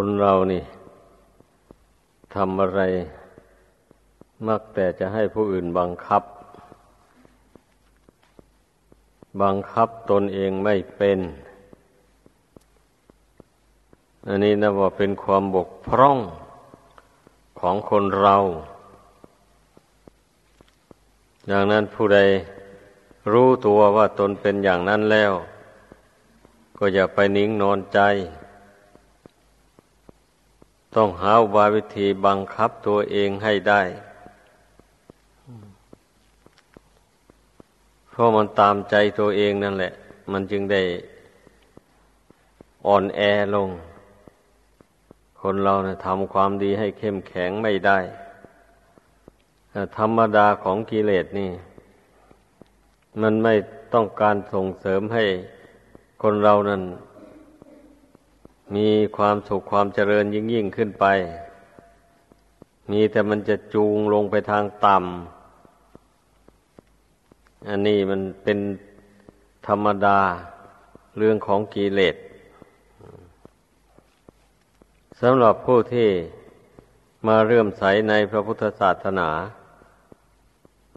คนเรานี่ทำอะไร มักแต่จะให้ผู้อื่นบังคับ บังคับตนเองไม่เป็น อันนี้นะว่าเป็นความบกพร่องของคนเรา อย่างนั้นผู้ใดรู้ตัวว่าตนเป็นอย่างนั้นแล้ว ก็อย่าไปนิ่งนอนใจ ต้องหาอุบายวิธีบังคับตัวเองให้ได้ เพราะมันตามใจตัวเองนั่นแหละ มันจึงได้อ่อนแอลง คนเราเนะทำความดีให้เข้มแข็งไม่ได้ธรรมดาของกิเลสนี่ มันไม่ต้องการส่งเสริมให้คนเรานั้น มีความสุขความเจริญยิ่งยิ่งขึ้นไป มีแต่มันจะจูงลงไปทางต่ำ อันนี้มันเป็นธรรมดาเรื่องของกิเลสสำหรับผู้ที่มาเรื่มใสในพระพุทธศาสนา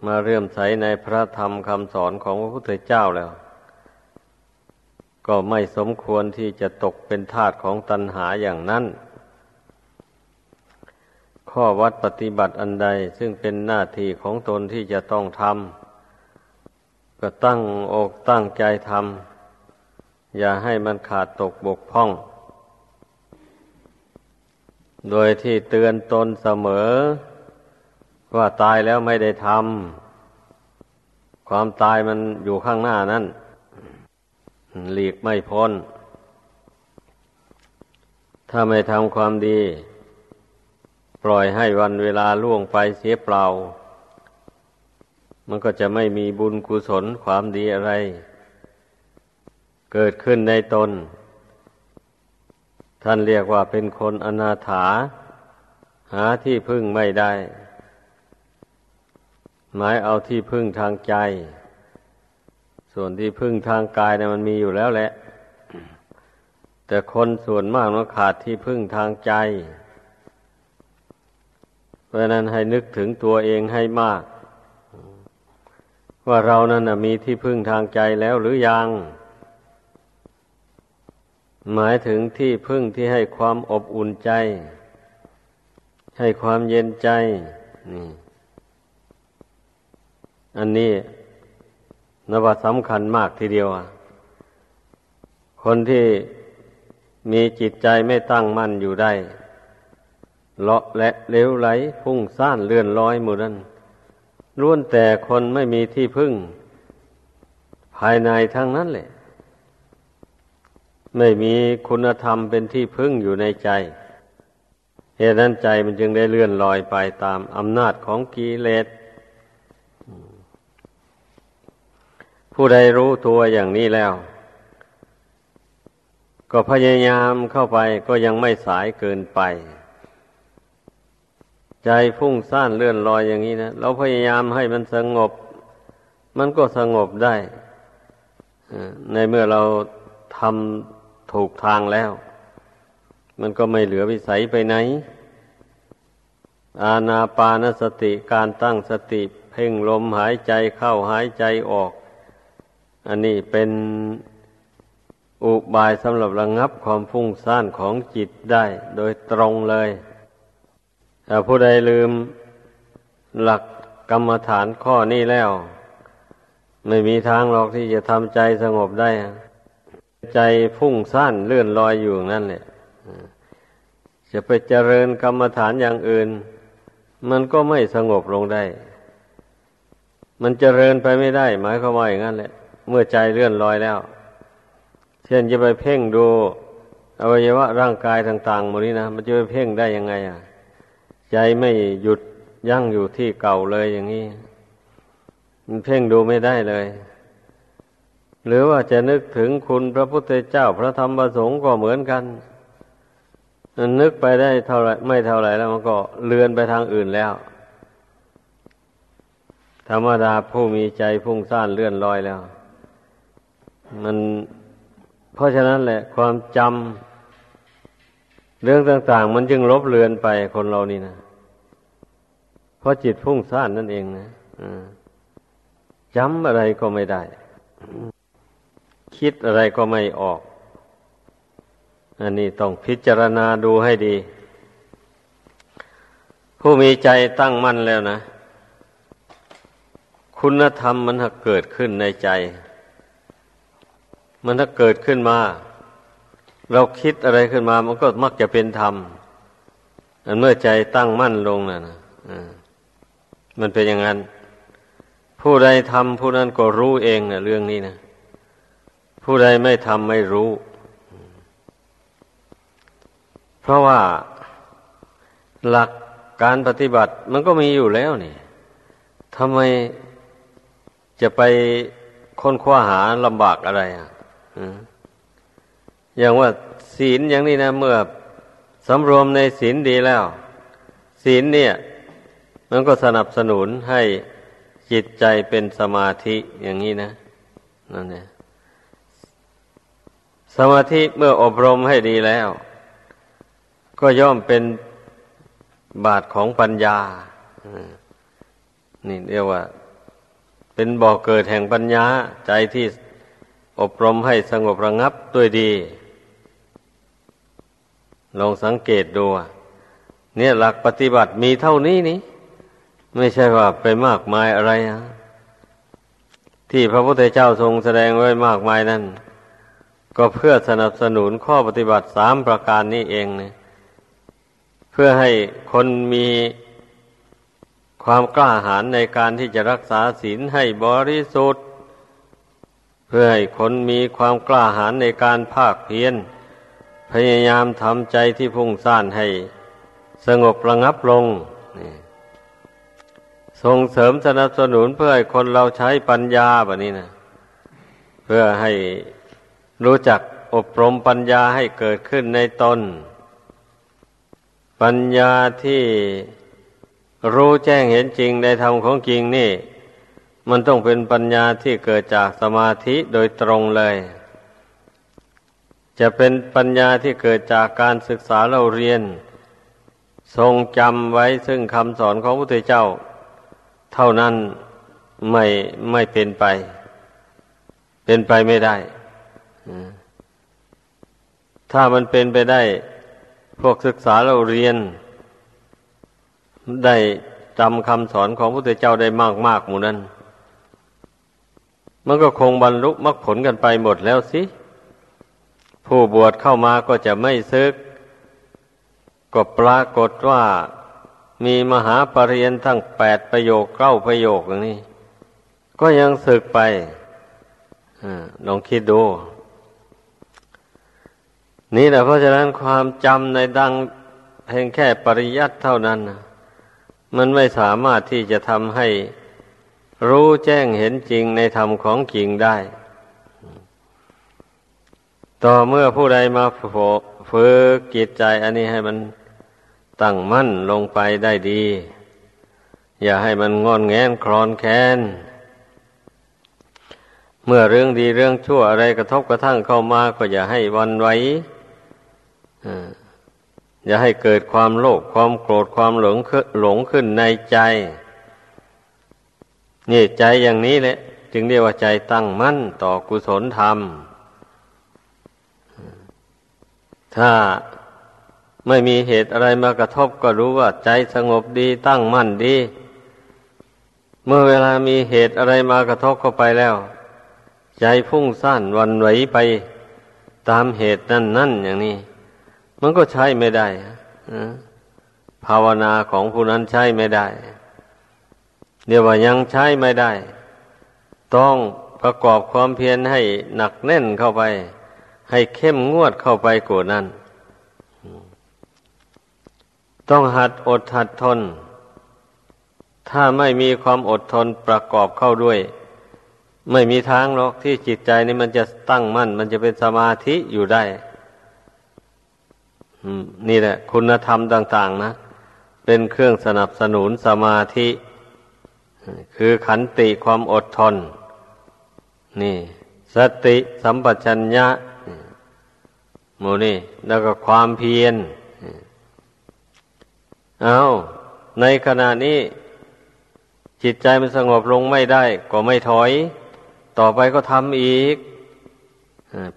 มาเรื่มใสในพระธรรมคำสอนของพระพุทธเจ้าแล้ว ก็ไม่สมควรที่จะตกเป็นทาสของตัณหาอย่างนั้น ข้อวัดปฏิบัติอันใดซึ่งเป็นหน้าที่ของตนที่จะต้องทำก็ตั้งอกตั้งใจทำอย่าให้มันขาดตกบกพร่อง โดยที่เตือนตนเสมอ ว่าตายแล้วไม่ได้ทำความตายมันอยู่ข้างหน้านั้น หลีกไม่พ้น ถ้าไม่ทำความดี ปล่อยให้วันเวลาล่วงไปเสียเปล่า มันก็จะไม่มีบุญกุศลความดีอะไร เกิดขึ้นในตน ท่านเรียกว่าเป็นคนอนาถา หาที่พึ่งไม่ได้ หมายเอาที่พึ่งทางใจ ส่วนที่พึ่งทางกายเนะมันมีอยู่แล้วแหละ แต่คนส่วนมากมันขาดที่พึ่งทางใจ เพราะนั้นให้นึกถึงตัวเองให้มาก ว่าเรานั้นมีที่พึ่งทางใจแล้วหรือยัง หมายถึงที่พึ่งที่ให้ความอบอุ่นใจ ให้ความเย็นใจ นี่ อันนี้ นว่าสำคัญมากทีเดียวคนที่มีจิตใจไม่ตั้งมั่นอยู่ได้เลาะและเลวไหลพุ่งซ่านเลื่อนลอยหมู่นั้นล้วนแต่คนไม่มีที่พึ่ง ภายในทั้งนั้นแหละ ไม่มีคุณธรรมเป็นที่พึ่งอยู่ในใจเหตุนั้นใจมันจึงได้เลื่อนลอยไปตามอำนาจของกิเลส ผู้ใดรู้ตัวอย่างนี้แล้ว ก็พยายามเข้าไปก็ยังไม่สายเกินไป ใจฟุ้งซ่านเลื่อนลอยอย่างนี้นะเราพยายามให้มันสงบ มันก็สงบได้ในเมื่อเราทำถูกทางแล้ว มันก็ไม่เหลือวิสัยไปไหน อาณาปานสติการตั้งสติ เพ่งลมหายใจเข้าหายใจออก อันนี้เป็นอุบายสำหรับระงงับความฟุ้งซ่านของจิตได้โดยตรงเลยถ้าผู้ใดลืมหลักกรรมฐานข้อนี้แล้ว ไม่มีทางหรอกที่จะทำใจสงบได้ ใจฟุ้งซ่านเลื่อนลอยอยู่นั่นแหละจะไปเจริญกรรมฐานอย่างอื่น มันก็ไม่สงบลงได้ มันเจริญไปไม่ได้ หมายความว่าอย่างนั้นแหละ เมื่อใจเลื่อนลอยแล้ว เช่นจะไปเพ่งดูอวัยวะร่างกายต่างๆหมดนี้นะมันจะไปเพ่งได้ยังไงอะ ใจไม่หยุดยั้งอยู่ที่เก่าเลยอย่างนี้ มันเพ่งดูไม่ได้เลย หรือว่าจะนึกถึงคุณพระพุทธเจ้าพระธรรมประสงค์ก็เหมือนกันนึกไปได้เท่าไรไม่เท่าไรแล้วมันก็เลือนไปทางอื่นแล้ว ธรรมดาผู้มีใจพุ่งซ่านเลื่อนลอยแล้ว มันเพราะฉะนั้นแหละ ความจำเรื่องต่าง ๆ มันจึงลบเลือนไปคนเรานี่นะเพราะจิตพุ่งซ่านนั่นเองนะจำอะไรก็ไม่ได้ คิดอะไรก็ไม่ออก อันนี้ต้องพิจารณาดูให้ดี ผู้มีใจตั้งมั่นแล้วนะ คุณธรรมมันถ้าเกิดขึ้นในใจ มันถ้าเกิดขึ้นมา เราคิดอะไรขึ้นมา มันก็มักจะเป็นธรรมอันเมื่อใจตั้งมั่นลงนะนะมันเป็นอย่างนั้น ผู้ใดทำผู้นั้นก็รู้เองนะเรื่องนี้นะผู้ใดไม่ทำไม่รู้ เพราะว่าหลักการปฏิบัติมันก็มีอยู่แล้วนี่ทำไมจะไปค้นคว้าหาลำบากอะไรอะ อย่างว่าศีลอย่างนี้นะเมื่อสำรวมในศีลดีแล้ว ศีลเนี่ย มันก็สนับสนุนให้จิตใจเป็นสมาธิอย่างนี้นะนั่นเนี่ยสมาธิเมื่ออบรมให้ดีแล้ว ก็ย่อมเป็นบาทของปัญญานี่เรียกว่า เป็นบ่อกเกิดแห่งปัญญาใจที่ อบรมให้สงบระงับด้วยดี ลองสังเกตดู เนี่ยหลักปฏิบัติมีเท่านี้นี่ ไม่ใช่ว่าไปมากมายอะไรนะที่พระพุทธเจ้าทรงแสดงไว้มากมายนั้น ก็เพื่อสนับสนุนข้อปฏิบัติสามประการนี้เองเนี่ยเพื่อให้คนมีความกล้าหาญในการที่จะรักษาศีลให้บริสุทธิ์ พื่อให้คนมีความกล้าหาญในการภาคเพียรพยายามทำใจที่พุ่งซ่านให้สงบระงับลงส่งเสริมสนับสนุนเพื่อให้คนเราใช้ปัญญาแบบนี้นะเพื่อให้รู้จักอบรมปัญญาให้เกิดขึ้นในตน ปัญญาที่รู้แจ้งเห็นจริงในธรรมของจริงนี่ มันต้องเป็นปัญญาที่เกิดจากสมาธิโดยตรงเลย จะเป็นปัญญาที่เกิดจากการศึกษาเราเรียน ทรงจำไว้ซึ่งคำสอนของพระพุทธเจ้า เท่านั้นไม่ไม่เป็นไป เป็นไปไม่ได้ ถ้ามันเป็นไปได้ พวกศึกษาเราเรียน ได้จำคำสอนของพระพุทธเจ้าได้มากมากหมู่นั้น มันก็คงบรรลุมรรคผลกันไปหมดแล้วสิ ผู้บวชเข้ามาก็จะไม่ซึก ก็ปรากฏว่ามีมหาปรริญญาทั้งแปดประโยคเก้าประโยคอย่างนี้ก็ยังศึกไปอลองคิดดู นี่แหละเพราะฉะนั้นความจำในดังเพียงแค่ปริยัติเท่านั้น มันไม่สามารถที่จะทำให้ รู้แจ้งเห็นจริงในธรรมของจริงได้ ต่อเมื่อผู้ใดมาฝึกกิจใจอันนี้ให้มันตั้งมั่นลงไปได้ดี อย่าให้มันงอนแงนคลอนแค้น เมื่อเรื่องดีเรื่องชั่วอะไรกระทบกระทั่งเข้ามาก็อย่าให้วันไหวอย่าให้เกิดความโลภความโกรธความหลงหลงขึ้นในใจ นี่ใจอย่างนี้แหละ จึงเรียกว่าใจตั้งมั่นต่อกุศลธรรม ถ้าไม่มีเหตุอะไรมากระทบก็รู้ว่าใจสงบดีตั้งมั่นดี เมื่อเวลามีเหตุอะไรมากระทบเข้าไปแล้ว ใจพุ่งสั้นวันไหวไปตามเหตุนั่นนั่นอย่างนี้ มันก็ใช้ไม่ได้ภาวนาของผู้นั้นใช้ไม่ได้ เดียวว่ายังใช้ไม่ได้ ต้องประกอบความเพียรให้หนักแน่นเข้าไป ให้เข้มงวดเข้าไปกว่านั้น ต้องหัดอดหัดทน ถ้าไม่มีความอดทนประกอบเข้าด้วย ไม่มีทางหรอกที่จิตใจนี่มันจะตั้งมั่น มันจะเป็นสมาธิอยู่ได้นี่แหละ คุณธรรมต่าง ๆ นะ เป็นเครื่องสนับสนุนสมาธิ คือขันติความอดทน นี่ สติสัมปชัญญะโมนี่ แล้วก็ความเพียรเอาในขณะนี้ จิตใจมันสงบลงไม่ได้ ก็ไม่ถอย ต่อไปก็ทำอีก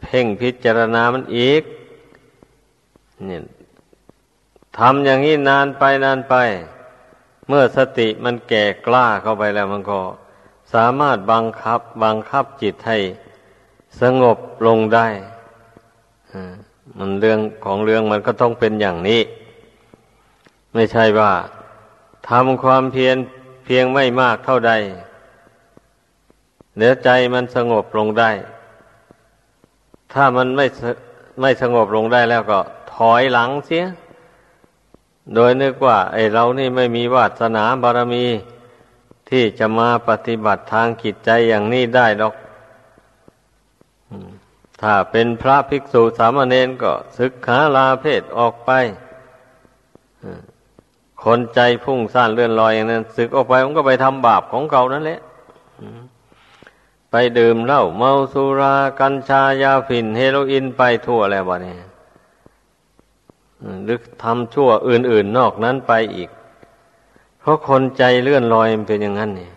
เพ่งพิจารณามันอีกเนี่ยทำอย่างนี้นานไปนานไป เมื่อสติมันแก่กล้าเข้าไปแล้วมันก็ สามารถบังคับ บังคับจิตให้สงบลงได้มันเรื่องของเรื่องมันก็ต้องเป็นอย่างนี้ ไม่ใช่ว่าทำความเพียรเพียงไม่มากเท่าใดเดี๋ยวใจมันสงบลงได้ ถ้ามันไม่ไม่สงบลงได้แล้วก็ถอยหลังเสีย โดยนึกว่า ไอ้เรานี่ไม่มีวาสนาบารมี ที่จะมาปฏิบัติทางจิตใจอย่างนี้ได้ดอก ถ้าเป็นพระภิกษุสามเณรก็ศึกขาลาเพศออกไป คนใจพุ่งซ่านเลื่อนลอยอย่างนั้นศึกออกไปมันก็ไปทำบาปของเขานั่นแหละไปดื่มเหล้าเมาสุรา กัญชายาฝิ่น เฮโรอีนไปทั่วแล้ววะเนี่ย หรือทำชั่วอื่น ๆ นอกนั้นไปอีก เพราะคนใจเลื่อนลอยมันเป็นอย่างนั้นเนี่ย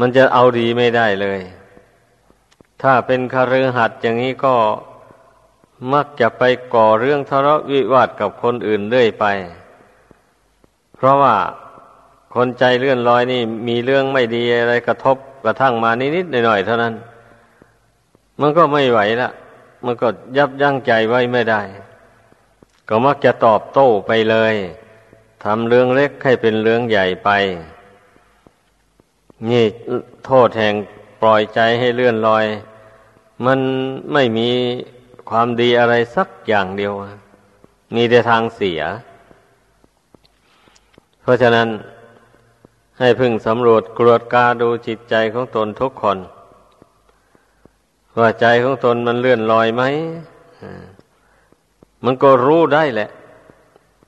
มันจะเอาดีไม่ได้เลย ถ้าเป็นคารือหัดอย่างนี้ก็มักจะไปก่อเรื่องทะเลาะวิวาทกับคนอื่นเรื่อยไป เพราะว่าคนใจเลื่อนลอยนี่ มีเรื่องไม่ดีอะไรกระทบกระทั่งมานิดๆหน่อยๆเท่านั้น มันก็ไม่ไหวละมันก็ยับยั้งใจไว้ไม่ได้ ก็มักจะตอบโต้ไปเลยทำเรื่องเล็กให้เป็นเรื่องใหญ่ไป นี่โทษแห่งปล่อยใจให้เลื่อนลอย มันไม่มีความดีอะไรสักอย่างเดียว มีแต่ทางเสีย เพราะฉะนั้นให้พึงสำรวจกรวดกาดูจิตใจของตนทุกคน ว่าใจของตนมันเลื่อนลอยไหม มันก็รู้ได้แหละ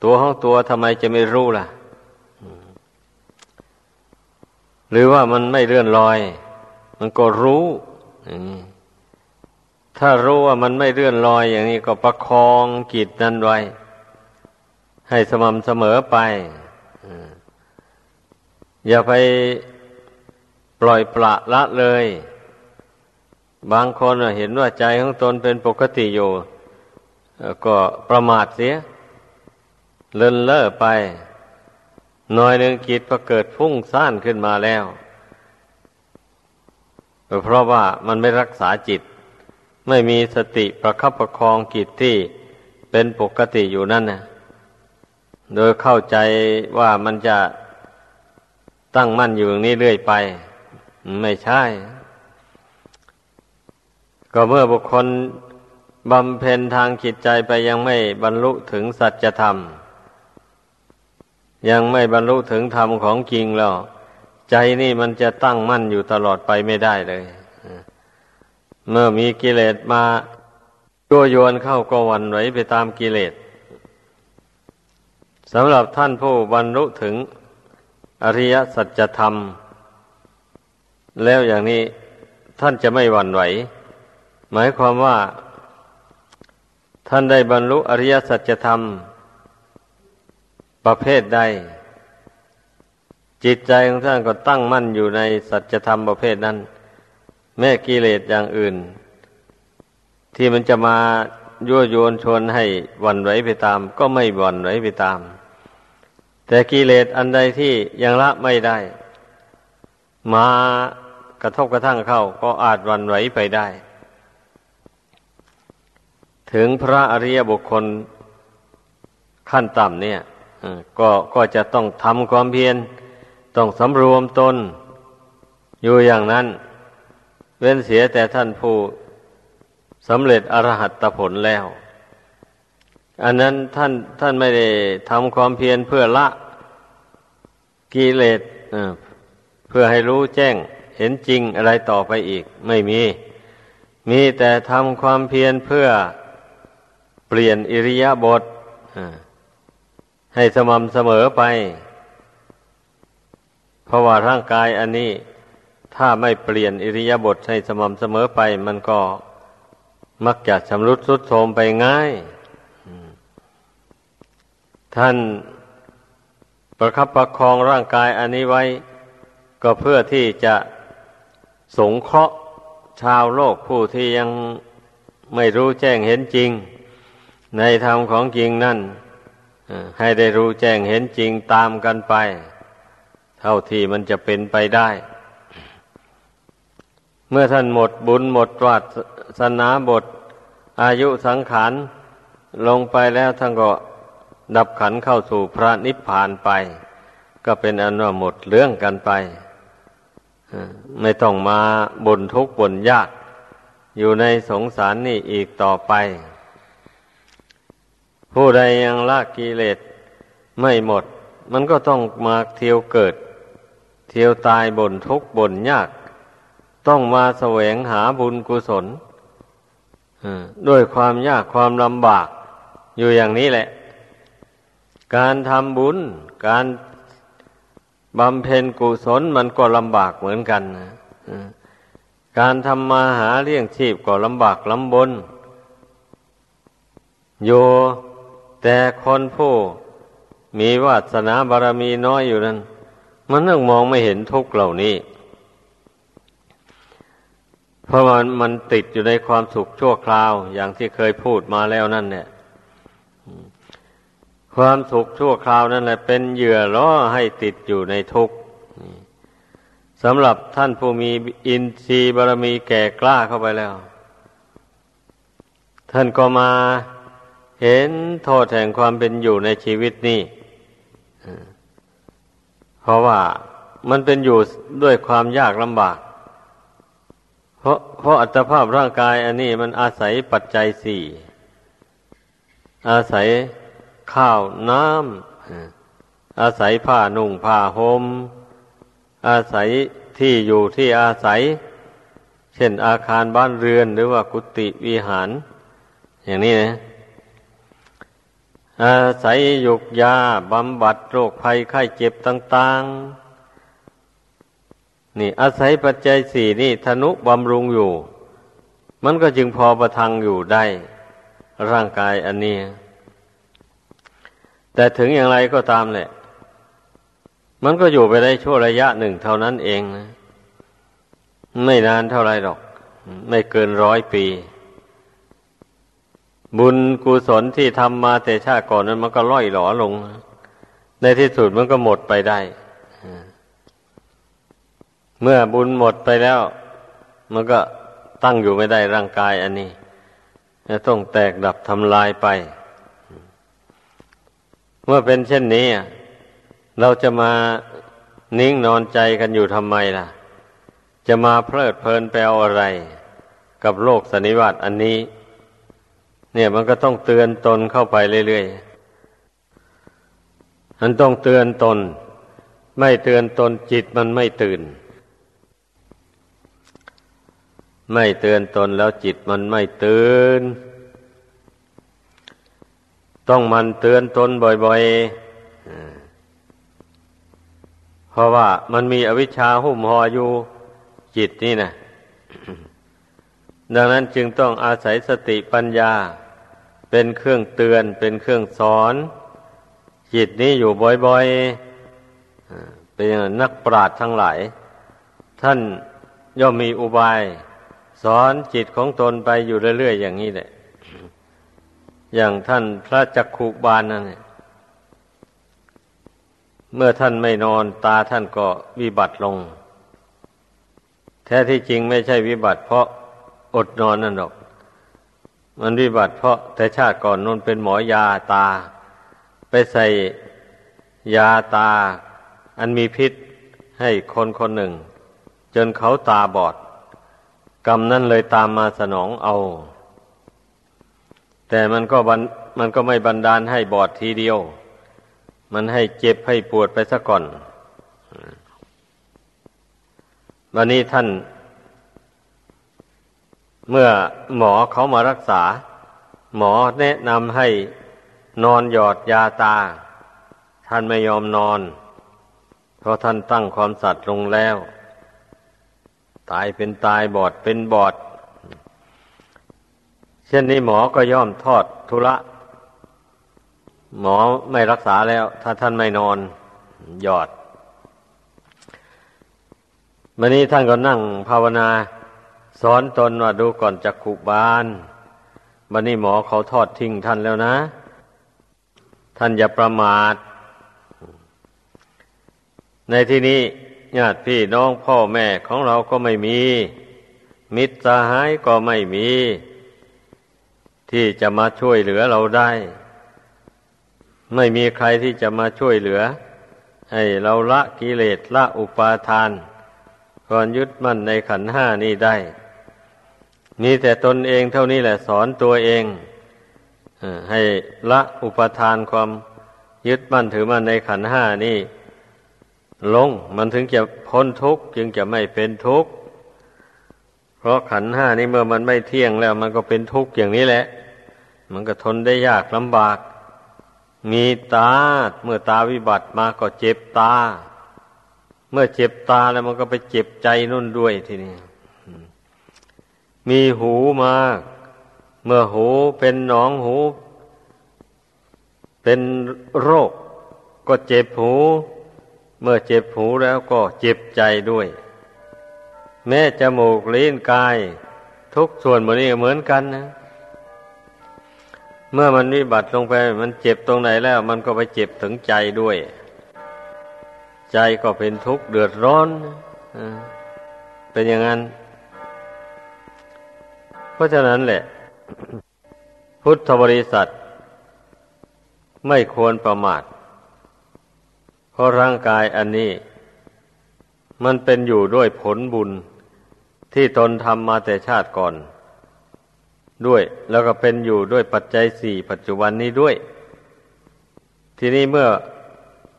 ตัวของตัวทำไมจะไม่รู้ล่ะ หรือว่ามันไม่เลื่อนลอย มันก็รู้ ถ้ารู้ว่ามันไม่เลื่อนลอยอย่างนี้ก็ประคองกิจนั้นไว้ ให้สม่ำเสมอไป อย่าไปปล่อยปละละเลย บางคนเห็นว่าใจของตนเป็นปกติอยู่ ก็ประมาทเสีย เลินเล่อไปหน่อยหนึ่งกิจก็เกิดพุ่งซ่านขึ้นมาแล้ว เพราะว่ามันไม่รักษาจิต ไม่มีสติประคับประคองกิจที่เป็นปกติอยู่นั่นนะโดยเข้าใจว่ามันจะตั้งมั่นอยู่อย่างนี้เรื่อยไป ไม่ใช่ ก็เมื่อบุคคล บำเพ็ญทางจิตใจไปยังไม่บรรลุถึงสัจธรรม ยังไม่บรรลุถึงธรรมของจริงแล้ว ใจนี่มันจะตั้งมั่นอยู่ตลอดไปไม่ได้เลย เมื่อมีกิเลสมาตัวโยนเข้าก็วันไหวไปตามกิเลสสำหรับท่านผู้บรรลุถึงอริยสัจธรรม แล้วอย่างนี้ท่านจะไม่หวั่นไหว หมายความว่า ท่านได้บรรลุอริยสัจธรรม ประเภทใด จิตใจของท่านก็ตั้งมั่นอยู่ในสัจธรรมประเภทนั้น แม้กิเลสอย่างอื่น ที่มันจะมายั่วยวนชวนให้วันไหวไปตาม ก็ไม่วันไหวไปตาม แต่กิเลสอันใดที่ยังละไม่ได้ มากระทบกระทั่งเข้าก็อาจวันไหวไปได้ ถึงพระอริยบุคคลขั้นต่ำเนี่ยก็ก็จะต้องทำความเพียรต้องสำรวมตนอยู่อย่างนั้น เว้นเสียแต่ท่านผู้สำเร็จอรหัตผลแล้ว อันนั้นท่านท่านไม่ได้ทำความเพียรเพื่อละกิเลสเพื่อให้รู้แจ้งเห็นจริงอะไรต่อไปอีก ไม่มี มีแต่ทำความเพียรเพื่อ เปลี่ยนอิริยาบถให้สม่ำเสมอไป เพราะว่าร่างกายอันนี้ ถ้าไม่เปลี่ยนอิริยาบถให้สม่ำเสมอไป มันก็มักจะชำรุดทรุดโทรมไปง่าย ท่านประคับประคองร่างกายอันนี้ไว้ ก็เพื่อที่จะสงเคราะห์ชาวโลกผู้ที่ยังไม่รู้แจ้งเห็นจริง ในธรรมของจริงนั่นให้ได้รู้แจ้งเห็นจริงตามกันไป เท่าที่มันจะเป็นไปได้ เมื่อท่านหมดบุญหมดวัสนาบท อายุสังขารลงไปแล้วท่านก็ดับขันเข้าสู่พระนิพพานไป ก็เป็นอันว่าหมดเรื่องกันไปไม่ต้องมาบ่นทุกข์บ่นยาก อยู่ในสงสารนี่อีกต่อไป ผู้ใดยังละกิเลสไม่หมด มันก็ต้องมาเที่ยวเกิด เที่ยวตายบนทุกข์บนยาก ต้องมาแสวงหาบุญกุศลด้วยความยากความลำบาก อยู่อย่างนี้แหละ การทำบุญ การบำเพ็ญกุศลมันก็ลำบากเหมือนกันนะการทำมาหาเลี้ยงชีพก็ลำบากลำบน โย แต่คนผู้มีวาสนาบารมีน้อยอยู่นั้น มันนึกมองไม่เห็นทุกเหล่านี้ เพราะมันมันติดอยู่ในความสุขชั่วคราว อย่างที่เคยพูดมาแล้วนั่นเนี่ย ความสุขชั่วคราวนั่นแหละเป็นเหยื่อล่อให้ติดอยู่ในทุกข์สำหรับท่านผู้มีอินทรีย์บารมีแก่กล้าเข้าไปแล้ว ท่านก็มา เห็นโทษแห่งความเป็นอยู่ในชีวิตนี้เพราะว่ามันเป็นอยู่ด้วยความยากลำบาก เพราะเพราะอัตภาพร่างกายอันนี้มันอาศัยปัจจัยสี่ อาศัยข้าวน้ำอาศัยผ้านุ่งผ้าหม่มอาศัยที่อยู่ที่อาศัย เช่นอาคารบ้านเรือนหรือว่ากุฏิวิหาร อย่างนี้นะ อาศัยยุกยาบำบัดโรคภัยไข้เจ็บต่าง ๆ นี่อาศัยปัจจัยสี่นี่ธนุบำรุงอยู่ มันก็จึงพอประทังอยู่ได้ ร่างกายอันนี้ แต่ถึงอย่างไรก็ตามแหละ มันก็อยู่ไปได้ชั่วระยะหนึ่งเท่านั้นเองนะไม่นานเท่าไรหรอก ไม่เกินร้อยปี บุญกุศลที่ทำมาแต่ชาติก่อนนั้นมันก็ล่อยหลอลง ในที่สุดมันก็หมดไปได้ เมื่อบุญหมดไปแล้ว มันก็ตั้งอยู่ไม่ได้ร่างกายอันนี้จะต้องแตกดับทำลายไป เมื่อเป็นเช่นนี้ เราจะมานิ่งนอนใจกันอยู่ทำไมล่ะ จะมาเพลิดเพลินแปลอาอะไร กับโลกสันนิวัตอันนี้ เนี่ยมันก็ต้องเตือนตนเข้าไปเรื่อยๆมันต้องเตือนตน ไม่เตือนตนจิตมันไม่ตื่น ไม่เตือนตนแล้วจิตมันไม่ตื่น ต้องมันเตือนตนบ่อยๆ เพราะว่ามันมีอวิชชาหุ้มห่ออยู่จิตนี่นะดังนั้นจึงต้องอาศัยสติปัญญา เป็นเครื่องเตือน เป็นเครื่องสอน จิตนี้อยู่บ่อยๆ เป็นนักปราชญ์ทั้งหลาย ท่านย่อมมีอุบาย สอนจิตของตนไปอยู่เรื่อยๆอย่างนี้แหละ อย่างท่านพระจักขุบาลนั่นเมื่อท่านไม่นอนตาท่านก็วิบัติลง แท้ที่จริงไม่ใช่วิบัติเพราะอดนอนนั่นหรอก มันวิบัติเพราะแต่ชาติก่อนนนเป็นหมอยาตา ไปใส่ยาตา อันมีพิษให้คนคนหนึ่ง จนเขาตาบอด กรรมนั่นเลยตามมาสนองเอา แต่มันก็บันมันก็ไม่บันดาลให้บอดทีเดียว มันให้เจ็บให้ปวดไปซะก่อนวันนี้ท่าน เมื่อหมอเขามารักษา หมอแนะนำให้นอนหยอดยาตา ท่านไม่ยอมนอน เพราะท่านตั้งความสัตย์ลงแล้ว ตายเป็นตายบอดเป็นบอด เช่นนี้หมอก็ย่อมทอดทุระหมอไม่รักษาแล้ว ถ้าท่านไม่นอนหยอดวันนี้ท่านก็นั่งภาวนา สอนตนว่าดูก่อนจักขุบานวันนี้หมอเขาทอดทิ้งท่านแล้วนะ ท่านอย่าประมาท ในที่นี้ญาติพี่น้องพ่อแม่ของเราก็ไม่มี มิตรสหายก็ไม่มี ที่จะมาช่วยเหลือเราได้ ไม่มีใครที่จะมาช่วยเหลือ ให้เราละกิเลสละอุปาทานก่อนยึดมั่นในขันห้านี้ได้ มีแต่ตนเองเท่านี้แหละสอนตัวเองให้ละอุปทานความยึดมั่นถือมั่นในขันห้านี่ ลงมันถึงจะพ้นทุกข์จึงจะไม่เป็นทุกข์เพราะขันห้านี้เมื่อมันไม่เที่ยงแล้ว มันก็เป็นทุกข์อย่างนี้แหละ มันก็ทนได้ยากลำบาก มีตาเมื่อตาวิบัติมาก็เจ็บตา เมื่อเจ็บตาแล้วมันก็ไปเจ็บใจนุ่นด้วยทีนี้ มีหูมา เมื่อหูเป็นหนองหู เป็นโรค ก็เจ็บหู เมื่อเจ็บหูแล้วก็เจ็บใจด้วย แม้จมูกลิ้นกาย ทุกส่วนหมดนี้เหมือนกันนะ เมื่อมันวิบัติลงไป มันเจ็บตรงไหนแล้ว มันก็ไปเจ็บถึงใจด้วย ใจก็เป็นทุกข์เดือดร้อน เป็นอย่างนั้น เพราะฉะนั้นแหละ พุทธบริษัท ไม่ควรประมาท เพราะร่างกายอันนี้ มันเป็นอยู่ด้วยผลบุญที่ตนทำมาแต่ชาติก่อน ด้วยแล้วก็เป็นอยู่ด้วยปัจจัยสี่ปัจจุบันนี้ด้วย ทีนี้เมื่อ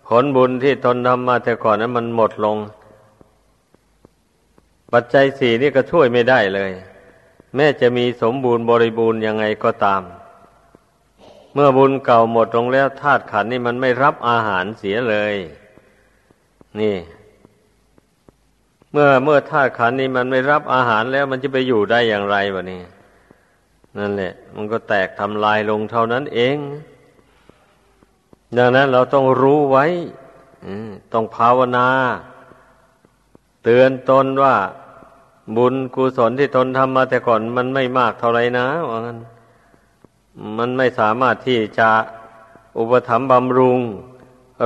ผลบุญที่ตนทำมาแต่ก่อนนั้นมันหมดลง ปัจจัยสี่นี่ก็ช่วยไม่ได้เลย แม้จะมีสมบูรณ์บริบูรณ์ยังไงก็ตาม เมื่อบุญเก่าหมดลงแล้วธาตุขันนี่มันไม่รับอาหารเสียเลย นี่ เมื่อเมื่อธาตุขันนี่มันไม่รับอาหารแล้วมันจะไปอยู่ได้อย่างไรวะนี่นั่นแหละ มันก็แตกทำลายลงเท่านั้นเอง ดังนั้นเราต้องรู้ไว้ต้องภาวนา เตือนตนว่า บุญกุศลที่ตนทำมาแต่ก่อนมันไม่มากเท่าไรนะว่างั้นมันไม่สามารถที่จะอุปถัมภ์บำรุง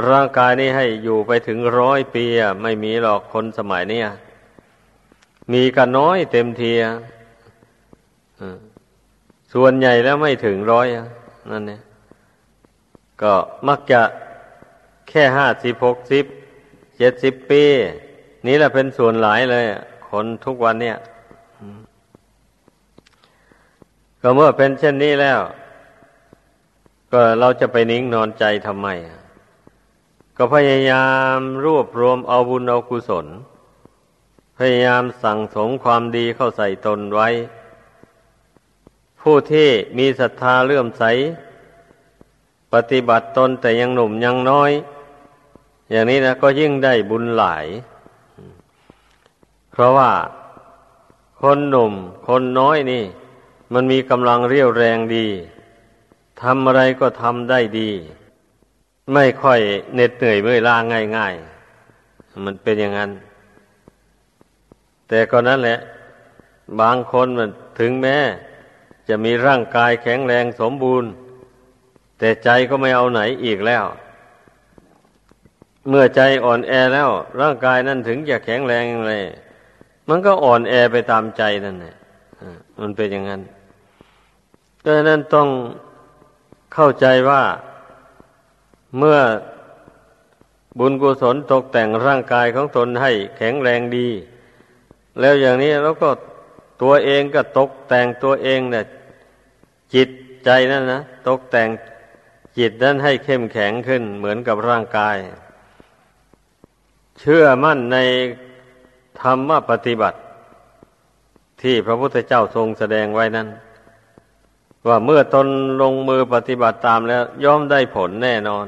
ร่างกายนี้ให้อยู่ไปถึงร้อยปีไม่มีหรอกคนสมัยนี้มีกันน้อยเต็มทีส่วนใหญ่แล้วไม่ถึงร้อยนั่นเนี่ยก็มักจะแค่ห้าสิบหกสิบเจ็ดสิบปี นี่แหละเป็นส่วนหลายเลย คนทุกวันเนี่ย ก็เมื่อเป็นเช่นนี้แล้ว ก็เราจะไปนิ่งนอนใจทำไม ก็พยายามรวบรวมเอาบุญเอากุศล พยายามสั่งสมความดีเข้าใส่ตนไว้ ผู้ที่มีศรัทธาเลื่อมใส ปฏิบัติตนแต่ยังหนุ่มยังน้อย อย่างนี้นะก็ยิ่งได้บุญหลาย ราะว่าคนหนุ่ม คนน้อยนี่ มันมีกำลังเรี่ยวแรงดีทำอะไรก็ทำได้ดี ไม่ค่อยเหน็ดเหนื่อยเมื่อยล้าง่ายๆ มันเป็นอย่างนั้น แต่ก็นั้นแหละ บางคนมันถึงแม้ จะมีร่างกายแข็งแรงสมบูรณ์ แต่ใจก็ไม่เอาไหนอีกแล้ว เมื่อใจอ่อนแอแล้ว ร่างกายนั้นถึงจะแข็งแรงอย่างไร มันก็อ่อนแอไปตามใจนั่นแหละมันเป็นอย่างนั้นดังนั้นต้องเข้าใจว่าเมื่อบุญกุศลตกแต่งร่างกายของตนให้แข็งแรงดี แล้วอย่างนี้เราก็ตัวเองก็ตกแต่งตัวเองเนี่ยจิตใจนั่นนะตกแต่งจิตนั้นให้เข้มแข็งขึ้นเหมือนกับร่างกาย เชื่อมั่นใน ธรรมปฏิบัติ ที่พระพุทธเจ้าทรงแสดงไว้นั้น ว่าเมื่อตนลงมือปฏิบัติตามแล้ว ย่อมได้ผลแน่นอน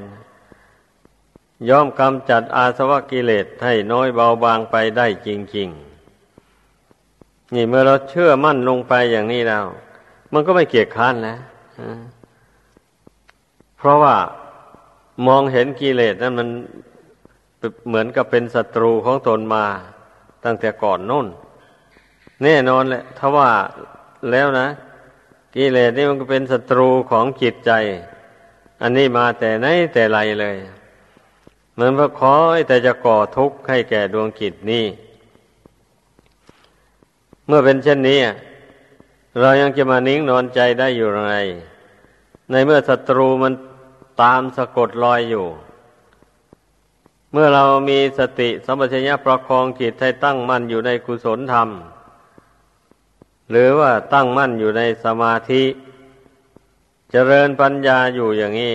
ย่อมกำจัดอาสวะกิเลสให้น้อยเบาบางไปได้จริง ๆ นี่เมื่อเราเชื่อมั่นลงไปอย่างนี้แล้ว มันก็ไม่เกียจค้านแล้วเพราะว่ามองเห็นกิเลสนั้นมันเหมือนกับเป็นศัตรูของตนมา ตั้งแต่ก่อนนู่น แน่นอนแหละถ้าว่าแล้วนะกิเลสนี่มันก็เป็นศัตรูของจิตใจ อันนี้มาแต่ไหนแต่ไรเลยเหมือนพระคอยแต่จะก่อทุกข์ให้แก่ดวงจิตนี้ เมื่อเป็นเช่นนี้ เรายังจะมานิ่งนอนใจได้อยู่ไงในเมื่อศัตรูมันตามสะกดรอยอยู่ เมื่อเรามีสติสัมปชัญญะประคองจิตให้ตั้งมั่นอยู่ในกุศลธรรม หรือว่าตั้งมั่นอยู่ในสมาธิเจริญปัญญาอยู่อย่างนี้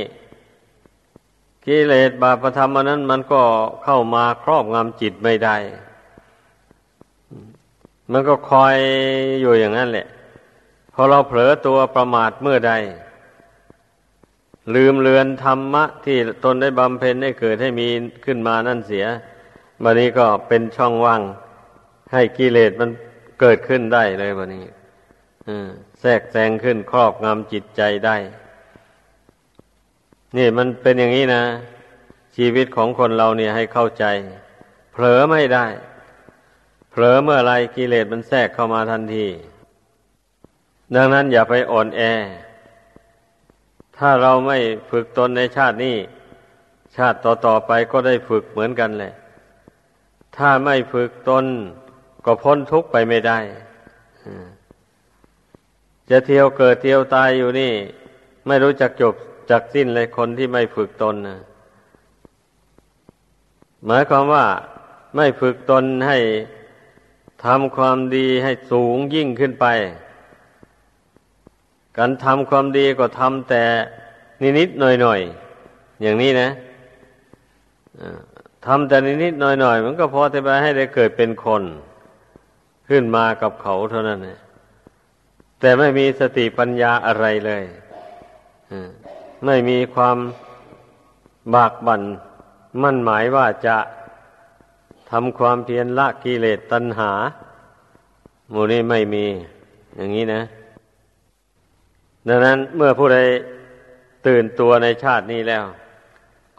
กิเลสบาปธรรมนั้นมันก็เข้ามาครอบงำจิตไม่ได้ มันก็คอยอยู่อย่างนั้นแหละ พอเราเผลอตัวประมาทเมื่อใด ลืมเลือนธรรมะ ที่ตนได้บำเพ็ญได้เกิดให้มีขึ้นมานั่นเสียวันนี้ก็เป็นช่องว่าง ให้กิเลสมันเกิดขึ้นได้เลยวันนี้แทรกแซงขึ้นครอบงำจิตใจได้ นี่มันเป็นอย่างนี้นะ ชีวิตของคนเราเนี่ยให้เข้าใจ เผลอไม่ได้ เผลอเมื่อไรกิเลสมันแทรกเข้ามาทันที ดังนั้นอย่าไปอ่อนแอ ถ้าเราไม่ฝึกตนในชาตินี้ ชาติต่อๆไปก็ได้ฝึกเหมือนกันแหละ ถ้าไม่ฝึกตนก็พ้นทุกข์ไปไม่ได้ จะเที่ยวเกิดเที่ยวตายอยู่นี่ ไม่รู้จักจบจักสิ้นเลยคนที่ไม่ฝึกตนนะหมายความว่าไม่ฝึกตนให้ทำความดีให้สูงยิ่งขึ้นไป การทำความดีก็ทำแต่นิดๆหน่อยๆอย่างนี้นะทำแต่นิดๆหน่อยๆมันก็พอที่จะให้ได้เกิดเป็นคน ขึ้นมากับเขาเท่านั้นนะแต่ไม่มีสติปัญญาอะไรเลยไม่มีความบากบัน่นมั่นหมายว่าจะทำความเพียรละกิเลสตัณหา หมู่นี้ไม่มี อย่างนี้นะ ดังนั้นเมื่อผู้ใดตื่นตัวในชาตินี้แล้ว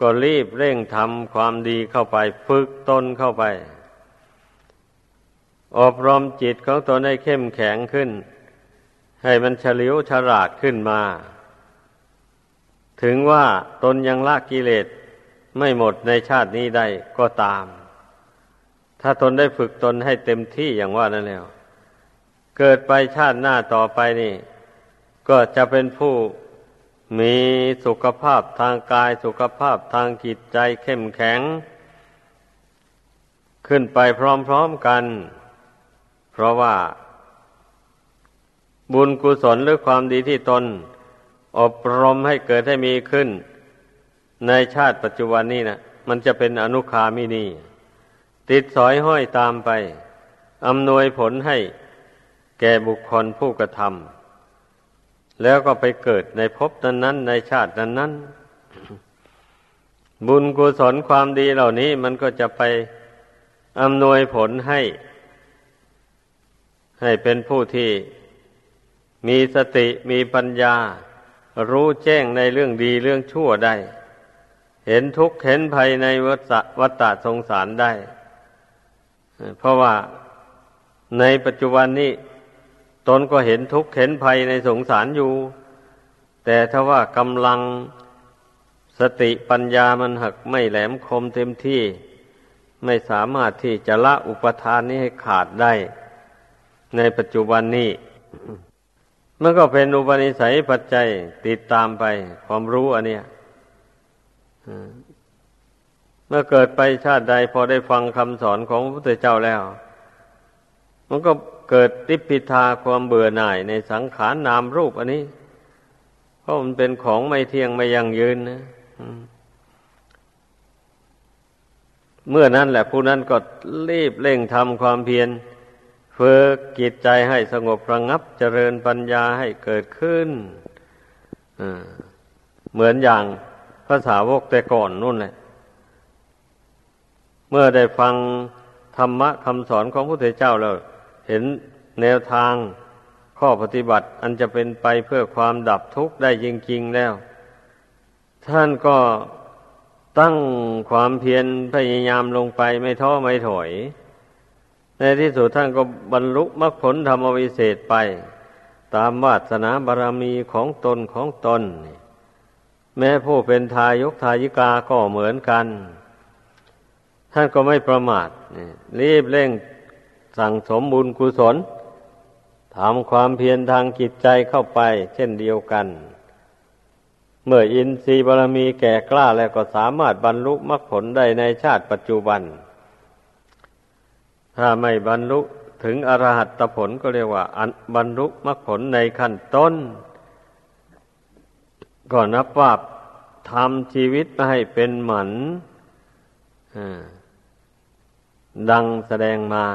ก็รีบเร่งทำความดีเข้าไป ฝึกตนเข้าไป อบรมจิตของตนให้เข้มแข็งขึ้น ให้มันเฉลียวฉลาดขึ้นมา ถึงว่าตนยังละกิเลสไม่หมดในชาตินี้ได้ก็ตาม ถ้าตนได้ฝึกตนให้เต็มที่อย่างว่านั่นแล้ว เกิดไปชาติหน้าต่อไปนี่ ก็จะเป็นผู้มีสุขภาพทางกายสุขภาพทางจิตใจเข้มแข็ง ขึ้นไปพร้อมๆกัน เพราะว่า บุญกุศลหรือความดีที่ตน อบรมให้เกิดให้มีขึ้น ในชาติปัจจุบันนี้นะมันจะเป็นอนุคามินีติดสอยห้อยตามไปอำนวยผลให้แก่บุคคลผู้กระทำ แล้วก็ไปเกิดในภพนั้นนั้นในชาตินั้นนั้นบุญกุศลความดีเหล่านี้มันก็จะไปอำนวยผลให้ ให้เป็นผู้ที่มีสติมีปัญญา รู้แจ้งในเรื่องดีเรื่องชั่วได้ เห็นทุกข์เห็นภัยในวัฏฏะสงสารได้ เพราะว่าในปัจจุบันนี้ ตนก็เห็นทุกข์เห็นภัยในสงสารอยู่ แต่ถ้าว่ากำลังสติปัญญามันหักไม่แหลมคมเต็มที่ ไม่สามารถที่จะละอุปทานนี้ให้ขาดได้ ในปัจจุบันนี้มันก็เป็นอุปนิสัยปัจจัยติดตามไปความรู้อันเนี้ยเมื่อเกิดไปชาติใดพอได้ฟังคำสอนของพระพุทธเจ้าแล้ว มันก็ เกิดติปิทาความเบื่อหน่ายในสังขารนามรูปอันนี้ เพราะมันเป็นของไม่เที่ยงไม่ยั่งยืนนะเมื่อนั้นแหละผู้นั้นก็รีบเร่งทำความเพียรฝึกจิตใจให้สงบระงับเจริญปัญญาให้เกิดขึ้นเหมือนอย่างภาษาวกแต่ก่อนนู่นแหละ เมื่อได้ฟังธรรมะคำสอนของพระพุทธเจ้าแล้ว เห็นแนวทางข้อปฏิบัติอันจะเป็นไปเพื่อความดับทุกข์ได้จริง ๆแล้ว ท่านก็ตั้งความเพียรพยายามลงไปไม่ท้อไม่ถอย ในที่สุดท่านก็บรรลุมรรคผลธรรมวิเศษไป ตามวาสนาบารมีของตนของตน แม้ผู้เป็นทายกทายิกาก็เหมือนกัน ท่านก็ไม่ประมาทรีบเร่ง สั่งสมบุญกุศลทำความเพียรทางจิตใจเข้าไป เช่นเดียวกัน เมื่ออินทรีย์บารมีแก่กล้าแล้วก็สามารถบรรลุมรรคผลได้ในชาติปัจจุบัน ถ้าไม่บรรลุถึงอรหัตผลก็เรียกว่าบรรลุมรรคผลในขั้นต้นก็นับว่าทำชีวิตให้เป็นหมันดังแสดงมา